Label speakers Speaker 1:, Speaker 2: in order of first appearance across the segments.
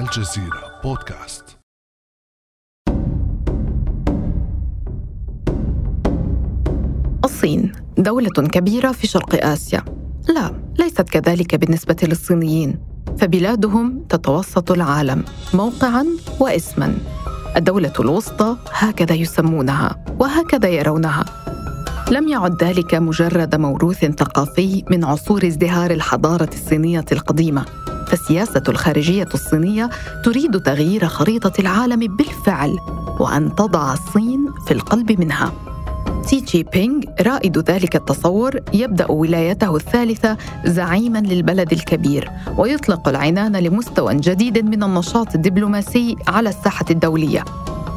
Speaker 1: الجزيرة بودكاست.
Speaker 2: الصين دولة كبيرة في شرق آسيا. لا ليست كذلك بالنسبة للصينيين. فبلادهم تتوسط العالم موقعا واسما. الدولة الوسطى هكذا يسمونها وهكذا يرونها. لم يعد ذلك مجرد موروث ثقافي من عصور ازدهار الحضارة الصينية القديمة. فالسياسة الخارجية الصينية تريد تغيير خريطة العالم بالفعل وأن تضع الصين في القلب منها. شي جين بينغ رائد ذلك التصور يبدأ ولايته الثالثة زعيما للبلد الكبير ويطلق العنان لمستوى جديد من النشاط الدبلوماسي على الساحة الدولية.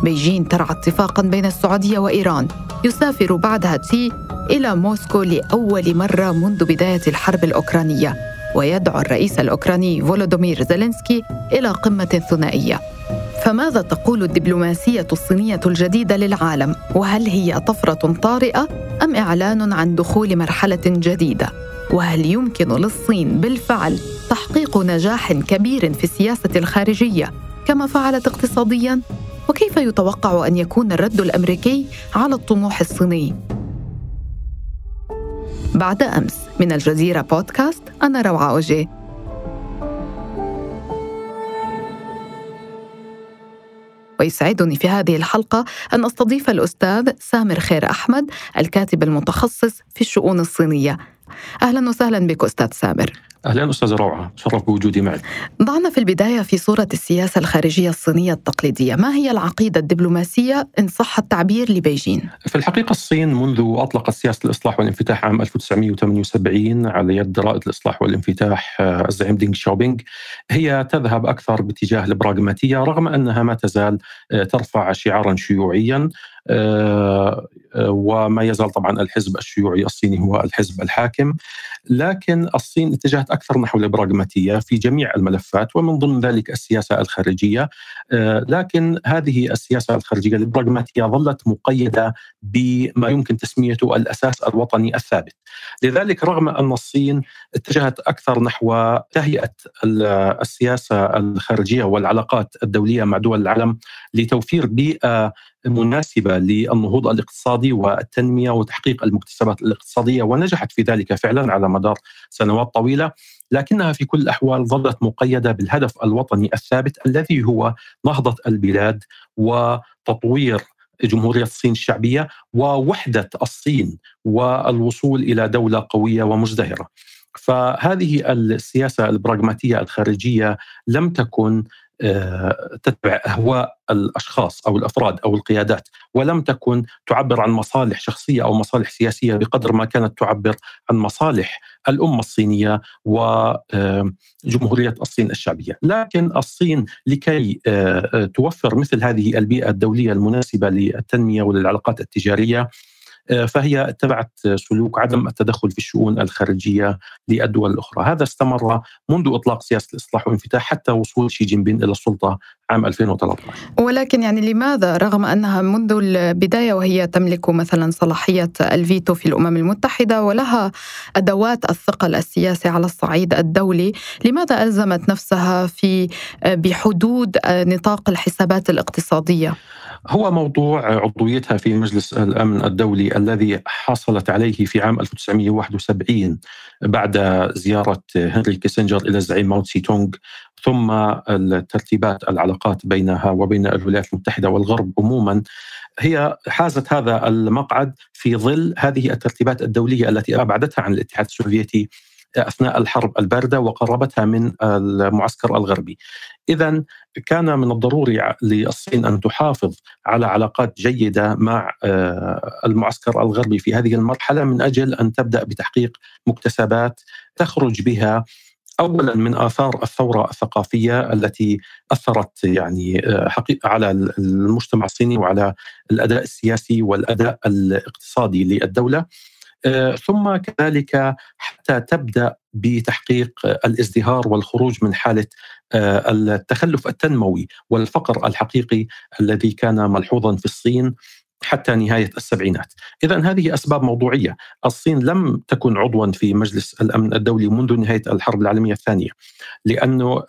Speaker 2: بيجين ترعى اتفاقا بين السعودية وإيران. يسافر بعدها شي إلى موسكو لأول مرة منذ بداية الحرب الأوكرانية. ويدعو الرئيس الأوكراني فولوديمير زيلينسكي إلى قمة ثنائية فماذا تقول الدبلوماسية الصينية الجديدة للعالم؟ وهل هي طفرة طارئة أم إعلان عن دخول مرحلة جديدة؟ وهل يمكن للصين بالفعل تحقيق نجاح كبير في السياسة الخارجية كما فعلت اقتصاديا؟ وكيف يتوقع أن يكون الرد الأمريكي على الطموح الصيني؟ بعد أمس من الجزيرة بودكاست أنا روعة أوجي. ويسعدني في هذه الحلقة أن أستضيف الأستاذ سامر خير أحمد الكاتب المتخصص في الشؤون الصينية. أهلا وسهلا بك أستاذ سامر
Speaker 3: أهلا أستاذ روعة شرف بوجودي معك.
Speaker 2: ضعنا في البداية في صورة السياسة الخارجية الصينية التقليدية، ما هي العقيدة الدبلوماسية إن صح التعبير لبيجين؟
Speaker 3: في الحقيقة الصين منذ أطلقت سياسة الإصلاح والانفتاح عام 1978 على يد رائد الإصلاح والانفتاح آه، الزعيم دينغ شاوبينغ هي تذهب أكثر باتجاه البراغماتية رغم أنها ما تزال آه، ترفع شعارا شيوعيا وما يزال طبعا الحزب الشيوعي الصيني هو الحزب الحاكم. لكن الصين اتجهت أكثر نحو البراغماتية في جميع الملفات ومن ضمن ذلك السياسة الخارجية. آه، لكن هذه السياسة الخارجية البراغماتية ظلت مقيدة بما يمكن تسميته الأساس الوطني الثابت. لذلك رغم أن الصين اتجهت أكثر نحو تهيئة السياسة الخارجية والعلاقات الدولية مع دول العالم لتوفير بيئة مناسبه للنهوض الاقتصادي والتنمية وتحقيق المكتسبات الاقتصادية ونجحت في ذلك فعلا على مدار سنوات طويلة لكنها في كل الأحوال ظلت مقيدة بالهدف الوطني الثابت الذي هو نهضة البلاد وتطوير جمهورية الصين الشعبية ووحدة الصين والوصول إلى دولة قوية ومزدهرة. فهذه السياسة البراغماتية الخارجية لم تكن تتبع أهواء الأشخاص أو الأفراد أو القيادات ولم تكن تعبر عن مصالح شخصية أو مصالح سياسية بقدر ما كانت تعبر عن مصالح الأمة الصينية وجمهوريه آه، الصين الشعبية، لكن الصين لكي آه، توفر مثل هذه البيئة الدولية المناسبة للتنمية وللعلاقات التجارية آه، فهي اتبعت سلوك عدم التدخل في الشؤون الخارجية للدول الأخرى، هذا استمر منذ إطلاق سياسة الإصلاح والانفتاح حتى وصول شي جين بين إلى السلطة عام 2013
Speaker 2: ولكن يعني لماذا؟ رغم أنها منذ البداية وهي تملك مثلا صلاحية الفيتو في الأمم المتحدة ولها أدوات الثقل السياسي على الصعيد الدولي، لماذا ألزمت نفسها في بحدود نطاق الحسابات الاقتصادية؟
Speaker 3: هو موضوع عضويتها في مجلس الأمن الدولي الذي حصلت عليه في عام 1971 بعد زيارة هنري كيسنجر إلى الزعيم ماو تسي تونغ ثم الترتيبات العلاقات بينها وبين الولايات المتحدة والغرب عموما. هي حازت هذا المقعد في ظل هذه الترتيبات الدولية التي أبعدتها عن الاتحاد السوفيتي أثناء الحرب الباردة وقربتها من المعسكر الغربي. اذا كان من الضروري للصين أن تحافظ على علاقات جيدة مع آه، المعسكر الغربي في هذه المرحلة من أجل أن تبدأ بتحقيق مكتسبات تخرج بها اولا من آثار الثورة الثقافية التي أثرت يعني آه، حقيقه على المجتمع الصيني وعلى الأداء السياسي والأداء الاقتصادي للدولة ثم كذلك حتى تبدأ بتحقيق الازدهار والخروج من حالة آه، التخلف التنموي والفقر الحقيقي الذي كان ملحوظا في الصين حتى نهاية السبعينات. إذا هذه أسباب موضوعية. الصين لم تكن عضوا في مجلس الأمن الدولي منذ نهاية الحرب العالمية الثانية لأنه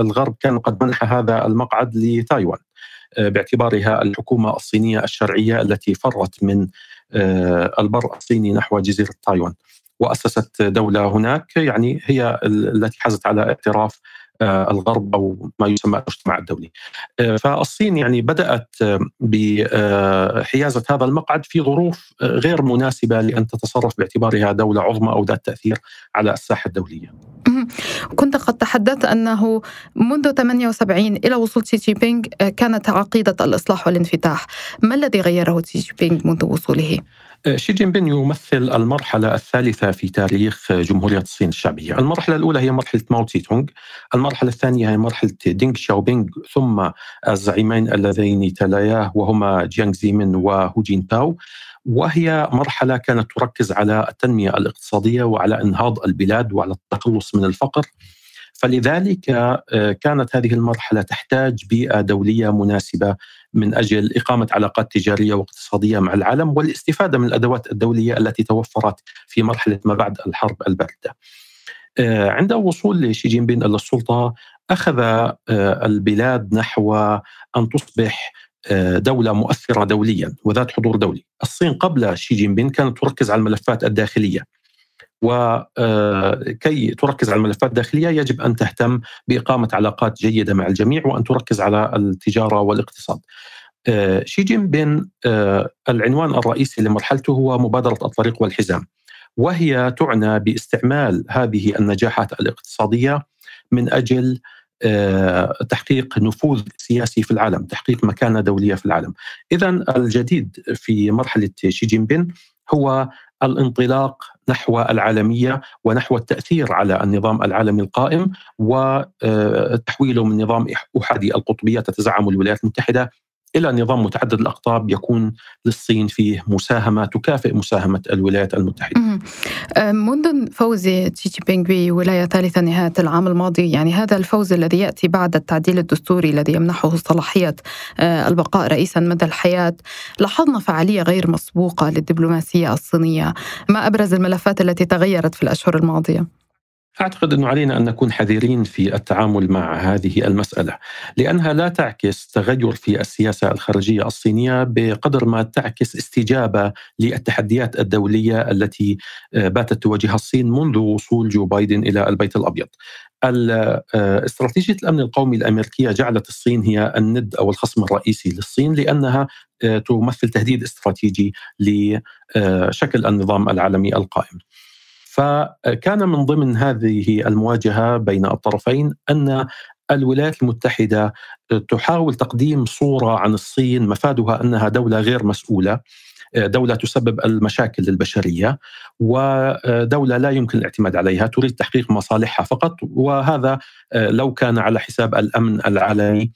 Speaker 3: الغرب كان قد منح هذا المقعد لتايوان آه، باعتبارها الحكومة الصينية الشرعية التي فرت من آه، البر الصيني نحو جزيرة تايوان وأسست دولة هناك يعني هي التي حازت على اعتراف آه، الغرب أو ما يسمى المجتمع الدولي. آه، فالصين يعني بدأت بحيازة هذا المقعد في ظروف غير مناسبة لأن تتصرف باعتبارها دولة عظمى أو ذات تأثير على الساحة الدولية.
Speaker 2: كنت قد تحدثت أنه منذ 78 إلى وصول شي جين بينغ كانت عقيدة الإصلاح والانفتاح، ما الذي غيره شي جين بينغ منذ وصوله؟
Speaker 3: شي جين بينغ يمثل المرحلة الثالثة في تاريخ جمهورية الصين الشعبية. المرحلة الأولى هي مرحلة ماو تسي تونغ المرحلة الثانية هي مرحلة دينغ شياوبينغ ثم الزعيمين اللذين تلياه وهما جيانغ زيمين وهو جينتاو وهي مرحلة كانت تركز على التنمية الاقتصادية وعلى إنهاض البلاد وعلى التخلص من الفقر فلذلك آه، كانت هذه المرحلة تحتاج بيئة دولية مناسبة من أجل إقامة علاقات تجارية واقتصادية مع العالم والاستفادة من الأدوات الدولية التي توفرت في مرحلة ما بعد الحرب الباردة. آه، عند وصول شي جين بين إلى السلطة أخذ آه، البلاد نحو أن تصبح دولة مؤثرة دوليا وذات حضور دولي. الصين قبل شي جين بين كانت تركز على الملفات الداخلية. وكي تركز على الملفات الداخلية يجب أن تهتم بإقامة علاقات جيدة مع الجميع وأن تركز على التجارة والاقتصاد. آه، شي جين بين آه، العنوان الرئيسي لمرحلته هو مبادرة الطريق والحزام. وهي تعنى باستعمال هذه النجاحات الاقتصادية من أجل آه، تحقيق نفوذ سياسي في العالم تحقيق مكانة دولية في العالم. إذا الجديد في مرحلة شي جين بين هو الانطلاق نحو العالمية ونحو التأثير على النظام العالمي القائم وتحويله من نظام أحادي القطبية تتزعم الولايات المتحدة إلى نظام متعدد الأقطاب يكون للصين فيه مساهمة تكافئ مساهمة الولايات المتحدة.
Speaker 2: منذ فوز تشي جي بينغ بولاية ثالثة نهاية العام الماضي يعني هذا الفوز الذي يأتي بعد التعديل الدستوري الذي يمنحه صلاحية البقاء رئيسا مدى الحياة، لاحظنا فعالية غير مسبوقة للدبلوماسية الصينية، ما أبرز الملفات التي تغيرت في الأشهر الماضية؟
Speaker 3: أعتقد أنه علينا أن نكون حذرين في التعامل مع هذه المسألة، لأنها لا تعكس تغير في السياسة الخارجية الصينية بقدر ما تعكس استجابة للتحديات الدولية التي آه، باتت تواجهها الصين منذ وصول جو بايدن إلى البيت الأبيض. آه، استراتيجية الأمن القومي الأمريكية جعلت الصين هي الند أو الخصم الرئيسي للصين لأنها آه، تمثل تهديد استراتيجي لشكل النظام العالمي القائم. فكان من ضمن هذه المواجهة بين الطرفين أن الولايات المتحدة تحاول تقديم صورة عن الصين مفادها أنها دولة غير مسؤولة دولة تسبب المشاكل للبشرية ودولة لا يمكن الاعتماد عليها تريد تحقيق مصالحها فقط وهذا لو كان على حساب الأمن العالمي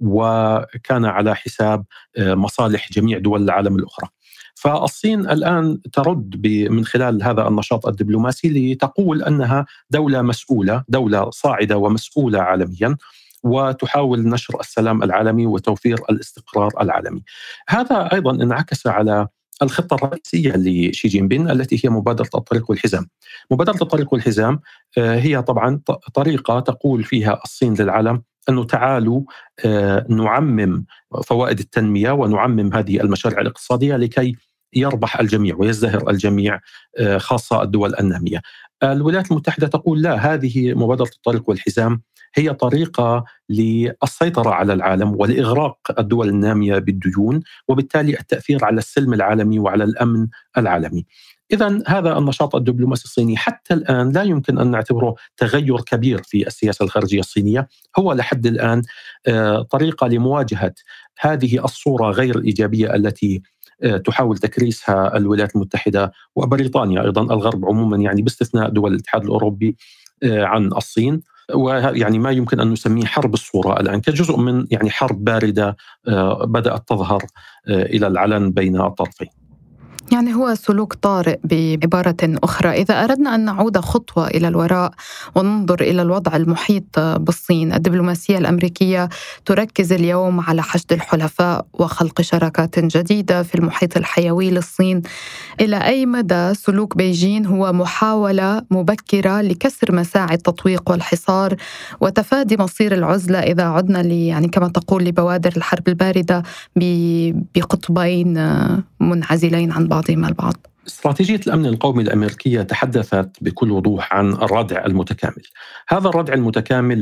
Speaker 3: وكان على حساب مصالح جميع دول العالم الأخرى. فالصين الآن ترد من خلال هذا النشاط الدبلوماسي لتقول أنها دولة مسؤولة، دولة صاعدة ومسؤولة عالميا وتحاول نشر السلام العالمي وتوفير الاستقرار العالمي. هذا أيضا انعكس على الخطة الرئيسية لشي جين بين التي هي مبادرة الطريق والحزام مبادرة الطريق والحزام آه، هي طبعا طريقة تقول فيها الصين للعالم أنه تعالوا آه، نعمم فوائد التنمية ونعمم هذه المشاريع الاقتصادية لكي يربح الجميع ويزدهر الجميع آه، خاصة الدول النامية. الولايات المتحدة تقول لا هذه مبادرة الطريق والحزام هي طريقة للسيطرة على العالم ولإغراق الدول النامية بالديون وبالتالي التأثير على السلم العالمي وعلى الأمن العالمي. إذا هذا النشاط الدبلوماسي الصيني حتى الآن لا يمكن أن نعتبره تغير كبير في السياسة الخارجية الصينية. هو لحد الآن آه، طريقة لمواجهة هذه الصورة غير الإيجابية التي آه، تحاول تكريسها الولايات المتحدة وبريطانيا أيضا. الغرب عموما يعني باستثناء دول الاتحاد الأوروبي آه، عن الصين. ويعني ما يمكن أن نسميه حرب الصورة الآن كجزء من يعني حرب باردة بدأت تظهر إلى العلن بين الطرفين.
Speaker 2: يعني هو سلوك طارئ بعبارة أخرى. إذا أردنا أن نعود خطوة إلى الوراء وننظر إلى الوضع المحيط بالصين الدبلوماسية الأمريكية تركز اليوم على حشد الحلفاء وخلق شراكات جديدة في المحيط الحيوي للصين. إلى أي مدى سلوك بيجين هو محاولة مبكرة لكسر مساعي التطويق والحصار وتفادي مصير العزلة إذا عدنا لي يعني كما تقول لبوادر الحرب الباردة بقطبين منعزلين عن بعضهما البعض.
Speaker 3: استراتيجية الأمن القومي الأمريكية تحدثت بكل وضوح عن الردع المتكامل. هذا الردع المتكامل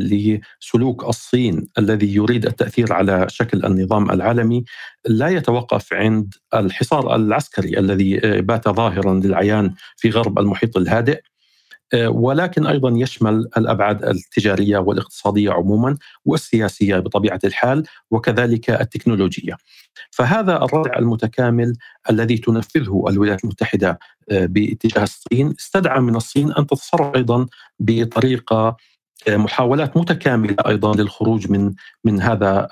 Speaker 3: لسلوك الصين الذي يريد التأثير على شكل النظام العالمي لا يتوقف عند الحصار العسكري الذي بات ظاهرا للعيان في غرب المحيط الهادئ. ولكن أيضا يشمل الأبعاد التجارية والاقتصادية عموما والسياسية بطبيعة الحال وكذلك التكنولوجية. فهذا الردع المتكامل الذي تنفذه الولايات المتحدة آه، باتجاه الصين استدعى من الصين أن تتصرف أيضا بطريقة آه، محاولات متكاملة أيضا للخروج من من هذا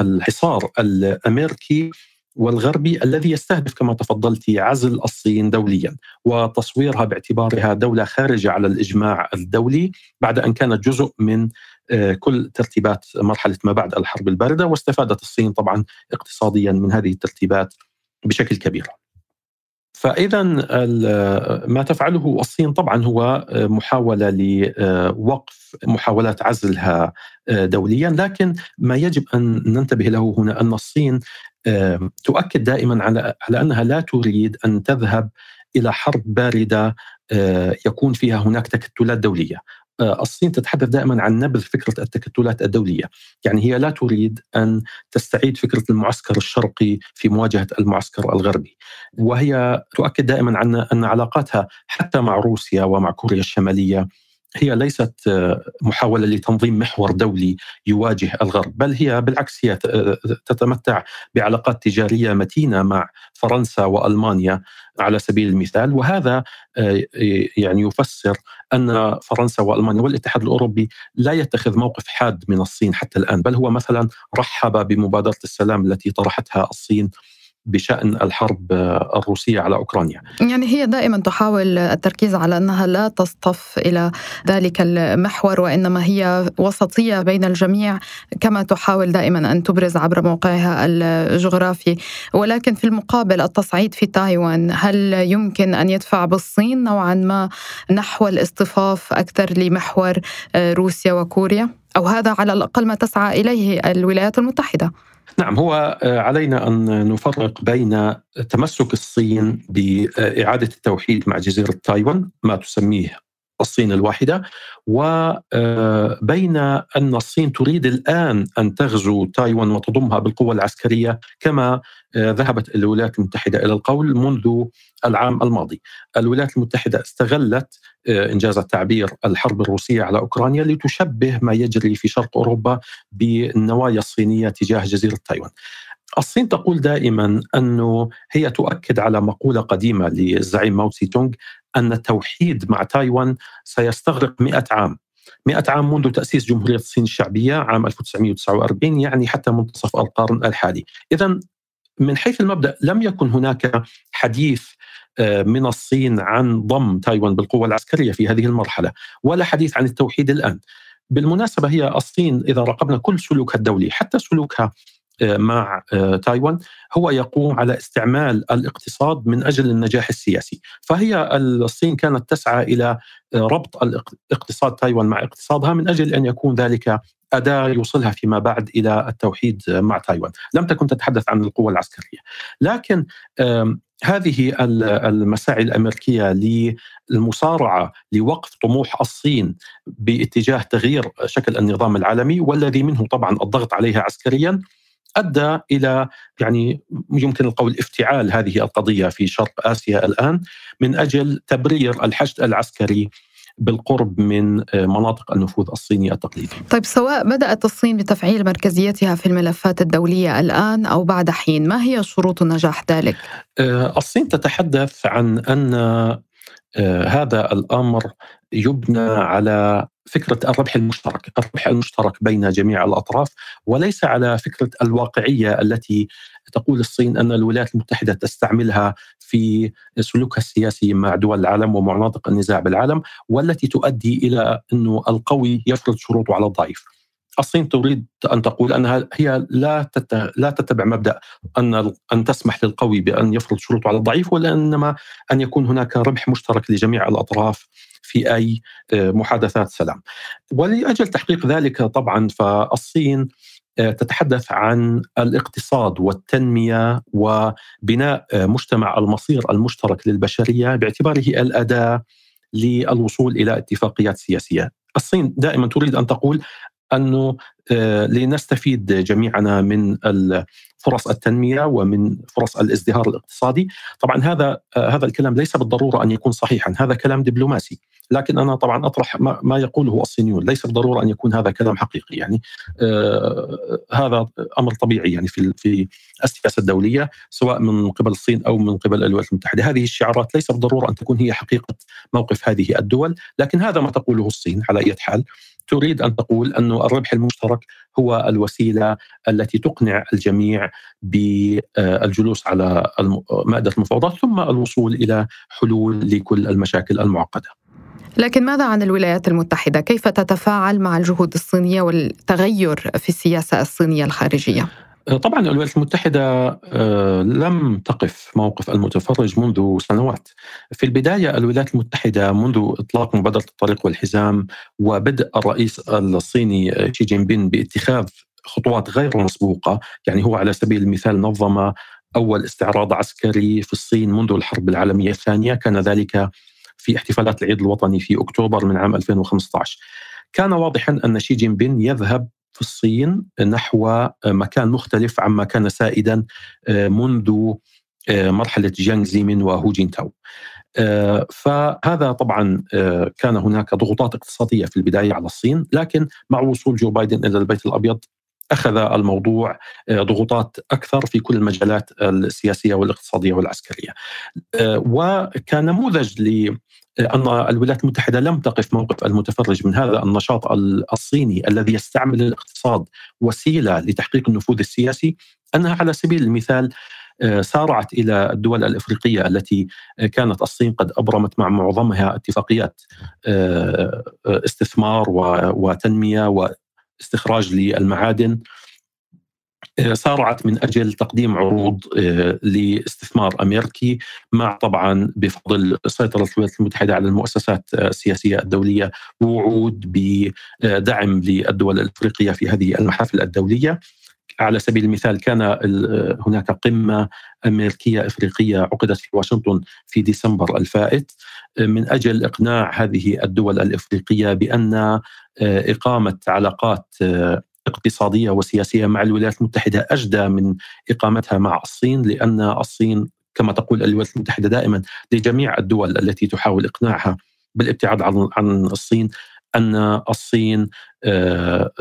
Speaker 3: الحصار الأمريكي والغربي الذي يستهدف كما تفضلت عزل الصين دوليا وتصويرها باعتبارها دولة خارجة على الإجماع الدولي بعد أن كانت جزء من آه، كل ترتيبات مرحلة ما بعد الحرب الباردة واستفادت الصين طبعا اقتصاديا من هذه الترتيبات بشكل كبير. فاذا ما تفعله الصين طبعا هو محاولة لوقف محاولات عزلها دوليا لكن ما يجب أن ننتبه له هنا أن الصين تؤكد دائما على على أنها لا تريد أن تذهب إلى حرب باردة يكون فيها هناك تكتلات دولية. آه، الصين تتحدث دائما عن نبذ فكرة التكتلات الدولية، يعني هي لا تريد أن تستعيد فكرة المعسكر الشرقي في مواجهة المعسكر الغربي، وهي تؤكد دائما أن علاقاتها حتى مع روسيا ومع كوريا الشمالية هي ليست آه، محاولة لتنظيم محور دولي يواجه الغرب، بل هي بالعكس هي تتمتع بعلاقات تجارية متينة مع فرنسا وألمانيا على سبيل المثال، وهذا آه، يعني يفسر أن فرنسا وألمانيا والاتحاد الأوروبي لا يتخذ موقف حاد من الصين حتى الآن، بل هو مثلا رحب بمبادرة السلام التي طرحتها الصين بشأن الحرب الروسية على أوكرانيا.
Speaker 2: يعني هي دائما تحاول التركيز على أنها لا تصطف إلى ذلك المحور وإنما هي وسطية بين الجميع كما تحاول دائما أن تبرز عبر موقعها الجغرافي، ولكن في المقابل التصعيد في تايوان هل يمكن أن يدفع بالصين نوعا ما نحو الاصطفاف أكثر لمحور روسيا وكوريا؟ أو هذا على الأقل ما تسعى إليه الولايات المتحدة.
Speaker 3: نعم هو آه، علينا أن نفرق بين تمسك الصين بإعادة التوحيد مع جزيرة تايوان ما تسميه الصين الواحدة وبين آه، أن الصين تريد الآن أن تغزو تايوان وتضمها بالقوة العسكرية كما آه، ذهبت الولايات المتحدة إلى القول منذ العام الماضي. الولايات المتحدة استغلت آه، إنجاز التعبير الحرب الروسية على أوكرانيا لتشبه ما يجري في شرق أوروبا بالنوايا الصينية تجاه جزيرة تايوان. الصين تقول دائما أنه هي تؤكد على مقولة قديمة للزعيم ماو سي تونغ أن التوحيد مع تايوان سيستغرق 100 عام. 100 عام منذ تأسيس جمهورية الصين الشعبية عام 1949 يعني حتى منتصف القرن الحالي. إذا من حيث المبدأ لم يكن هناك حديث آه، من الصين عن ضم تايوان بالقوة العسكرية في هذه المرحلة ولا حديث عن التوحيد الآن. بالمناسبة هي الصين إذا راقبنا كل سلوكها الدولي حتى سلوكها مع آه، تايوان هو يقوم على استعمال الاقتصاد من أجل النجاح السياسي، فهي الصين كانت تسعى إلى آه، ربط الاقتصاد تايوان مع اقتصادها من أجل أن يكون ذلك أداة يوصلها فيما بعد إلى التوحيد مع تايوان. لم تكن تتحدث عن القوة العسكرية. لكن هذه المساعي الأمريكية للمسارعة لوقف طموح الصين باتجاه تغيير شكل النظام العالمي والذي منه طبعا الضغط عليها عسكريا أدى إلى يعني يمكن القول افتعال هذه القضية في شرق آسيا الآن من أجل تبرير الحشد العسكري بالقرب من مناطق النفوذ الصيني التقليدي.
Speaker 2: طيب سواء بدأت الصين بتفعيل مركزيتها في الملفات الدولية الآن أو بعد حين، ما هي شروط نجاح ذلك؟
Speaker 3: آه، الصين تتحدث عن أن آه، هذا الأمر يبنى على فكرة الربح المشترك، الربح المشترك بين جميع الأطراف وليس على فكرة الواقعية التي تقول الصين أن الولايات المتحدة تستعملها في سلوكها السياسي مع دول العالم ومناطق النزاع بالعالم والتي تؤدي إلى انه القوي يفرض شروطه على الضعيف. الصين تريد أن تقول أنها هي لا لا تتبع مبدأ أن أن تسمح للقوي بأن يفرض شروطه على الضعيف وانما أن يكون هناك ربح مشترك لجميع الأطراف في أي آه، محادثات سلام. ولأجل تحقيق ذلك طبعا فالصين آه، تتحدث عن الاقتصاد والتنمية وبناء آه، مجتمع المصير المشترك للبشرية باعتباره الأداة للوصول إلى اتفاقيات سياسية. الصين دائما تريد أن تقول أنه لنستفيد جميعنا من فرص التنمية ومن فرص الازدهار الاقتصادي، طبعا هذا آه، هذا الكلام ليس بالضرورة أن يكون صحيحا، هذا كلام دبلوماسي، لكن أنا طبعا أطرح ما يقوله الصينيون، ليس بالضرورة أن يكون هذا كلام حقيقي. يعني آه هذا أمر طبيعي يعني في في السياسة الدولية سواء من قبل الصين أو من قبل الولايات المتحدة، هذه الشعارات ليس بالضرورة أن تكون هي حقيقة موقف هذه الدول، لكن هذا ما تقوله الصين على أي حال. تريد أن تقول انه الربح المشترك هو الوسيلة التي تقنع الجميع بالجلوس على مائده المفاوضات ثم الوصول إلى حلول لكل المشاكل المعقدة.
Speaker 2: لكن ماذا عن الولايات المتحدة؟ كيف تتفاعل مع الجهود الصينية والتغير في السياسة الصينية الخارجية؟
Speaker 3: طبعا الولايات المتحدة آه، لم تقف موقف المتفرج منذ سنوات في البداية الولايات المتحدة منذ إطلاق مبادرة الطريق والحزام وبدء الرئيس الصيني آه، شي جين بينغ باتخاذ خطوات غير مسبوقة. يعني هو على سبيل المثال نظم أول استعراض عسكري في الصين منذ الحرب العالمية الثانية. كان ذلك في احتفالات العيد الوطني في أكتوبر من عام 2015 كان واضحا أن شي جين بينغ يذهب في الصين نحو مكان مختلف عما كان سائدا آه، منذ آه، مرحلة جيانغ زيمين وهو جينتاو آه، فهذا طبعا كان هناك ضغوطات اقتصادية في البداية على الصين. لكن مع وصول جو بايدن إلى البيت الأبيض أخذ الموضوع ضغوطات أكثر في كل المجالات السياسية والاقتصادية والعسكرية. وكان نموذج أن الولايات المتحدة لم تقف موقف المتفرج من هذا النشاط الصيني الذي يستعمل الاقتصاد وسيلة لتحقيق النفوذ السياسي. أنها على سبيل المثال آه، سارعت إلى الدول الأفريقية التي كانت الصين قد أبرمت مع معظمها اتفاقيات آه، آه، استثمار وتنمية واستخراج للمعادن سارعت من أجل تقديم عروض آه، لاستثمار أمريكي مع طبعا بفضل سيطرة الولايات المتحدة على المؤسسات السياسية الدولية ووعود بدعم للدول الإفريقية في هذه المحافل الدولية. على سبيل المثال كان هناك قمة أمريكية إفريقية عقدت في واشنطن في ديسمبر الفائت. من أجل إقناع هذه الدول الإفريقية بأن آه، إقامة علاقات آه، اقتصادية وسياسية مع الولايات المتحدة أجدى من إقامتها مع الصين لأن الصين كما تقول الولايات المتحدة دائما لجميع الدول التي تحاول إقناعها بالابتعاد عن عن الصين أن الصين آه،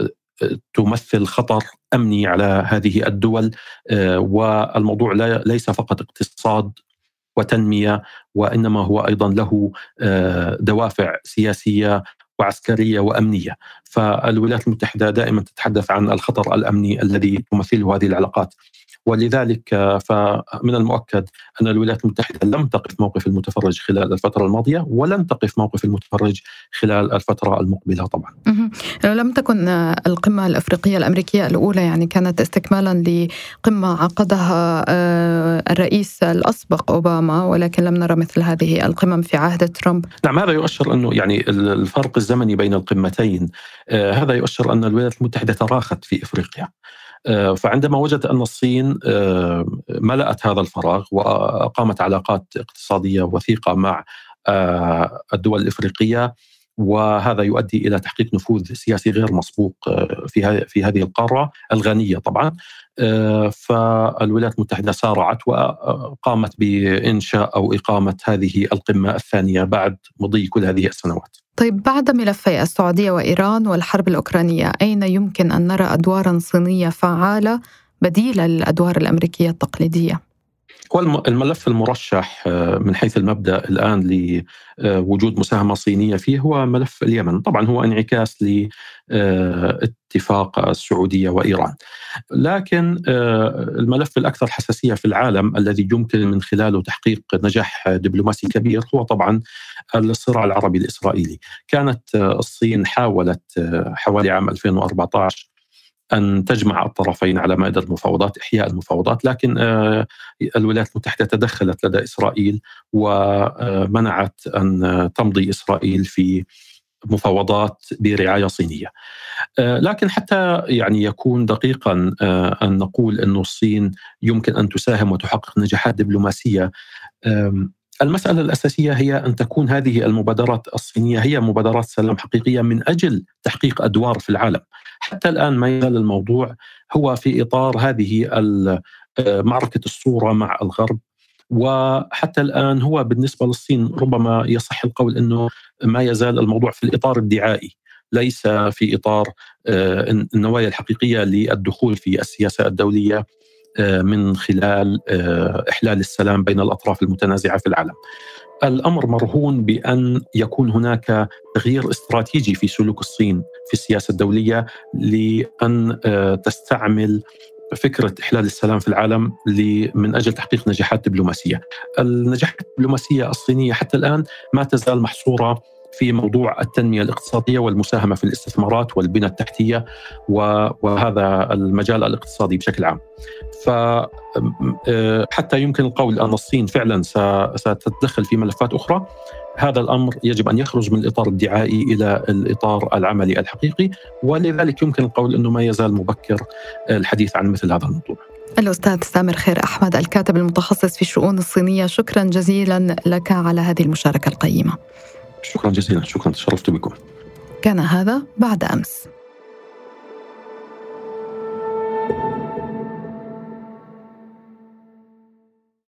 Speaker 3: تمثل خطر أمني على هذه الدول آه، والموضوع ليس فقط اقتصاد وتنمية وإنما هو أيضا له آه، دوافع سياسية وعسكرية وأمنية، فالولايات المتحدة دائما تتحدث عن الخطر الأمني الذي تمثله هذه العلاقات. ولذلك فمن المؤكد أن الولايات المتحدة لم تقف موقف المتفرج خلال الفترة الماضية ولن تقف موقف المتفرج خلال الفترة المقبلة طبعا.
Speaker 2: لم تكن القمة الأفريقية الأمريكية الأولى يعني كانت استكمالا لقمة عقدها آه، الرئيس الأسبق أوباما ولكن لم نرى مثل هذه القمم في عهد ترامب.
Speaker 3: نعم هذا يؤشر أنه يعني الفرق الزمني بين القمتين آه، هذا يؤشر أن الولايات المتحدة تراخت في إفريقيا. آه، فعندما وجدت أن الصين آه، ملأت هذا الفراغ وأقامت علاقات اقتصادية وثيقة مع آه، الدول الإفريقية وهذا يؤدي إلى تحقيق نفوذ سياسي غير مسبوق في في هذه القارة الغنية طبعا فالولايات المتحدة سارعت وقامت بإنشاء أو إقامة هذه القمة الثانية بعد مضي كل هذه السنوات.
Speaker 2: طيب بعد ملفي السعودية وإيران والحرب الأوكرانية أين يمكن أن نرى أدوارا صينية فعالة بديلة للأدوار الأمريكية التقليدية؟
Speaker 3: هو الملف المرشح آه، من حيث المبدأ الآن لوجود مساهمة صينية فيه هو ملف اليمن، طبعا هو انعكاس لاتفاق السعودية وإيران. لكن آه، الملف الأكثر حساسية في العالم الذي يمكن من خلاله تحقيق نجاح دبلوماسي كبير هو طبعا الصراع العربي الإسرائيلي. كانت آه، الصين حاولت حوالي عام 2014 أن تجمع الطرفين على مائدة المفاوضات إحياء المفاوضات لكن آه، الولايات المتحدة تدخلت لدى إسرائيل ومنعت أن تمضي إسرائيل في مفاوضات برعاية صينية. آه، لكن حتى يعني يكون دقيقا آه، أن نقول انه الصين يمكن أن تساهم وتحقق نجاحات دبلوماسية المسألة الأساسية هي أن تكون هذه المبادرات الصينية هي مبادرات سلام حقيقية من أجل تحقيق أدوار في العالم. حتى الآن ما يزال الموضوع هو في إطار هذه آه، معركة الصورة مع الغرب. وحتى الآن هو بالنسبة للصين ربما يصح القول أنه ما يزال الموضوع في الإطار الدعائي ليس في إطار آه، النوايا الحقيقية للدخول في السياسة الدولية. من خلال إحلال السلام بين الأطراف المتنازعة في العالم الأمر مرهون بأن يكون هناك تغيير استراتيجي في سلوك الصين في السياسة الدولية لأن آه، تستعمل فكرة إحلال السلام في العالم من أجل تحقيق نجاحات دبلوماسية. النجاحات الدبلوماسية الصينية حتى الآن ما تزال محصورة في موضوع التنمية الاقتصادية والمساهمة في الاستثمارات والبنى التحتية وهذا المجال الاقتصادي بشكل عام. فحتى آه، يمكن القول أن الصين فعلا ستتدخل في ملفات أخرى هذا الأمر يجب أن يخرج من الإطار الدعائي إلى الإطار العملي الحقيقي ولذلك يمكن القول أنه ما يزال مبكر الحديث عن مثل هذا الموضوع.
Speaker 2: الأستاذ سامر خير أحمد الكاتب المتخصص في الشؤون الصينية شكرا جزيلا لك على هذه المشاركة القيمة
Speaker 3: شكرا جزيلا. شكرا. تشرفت بكم.
Speaker 2: كان هذا بعد أمس.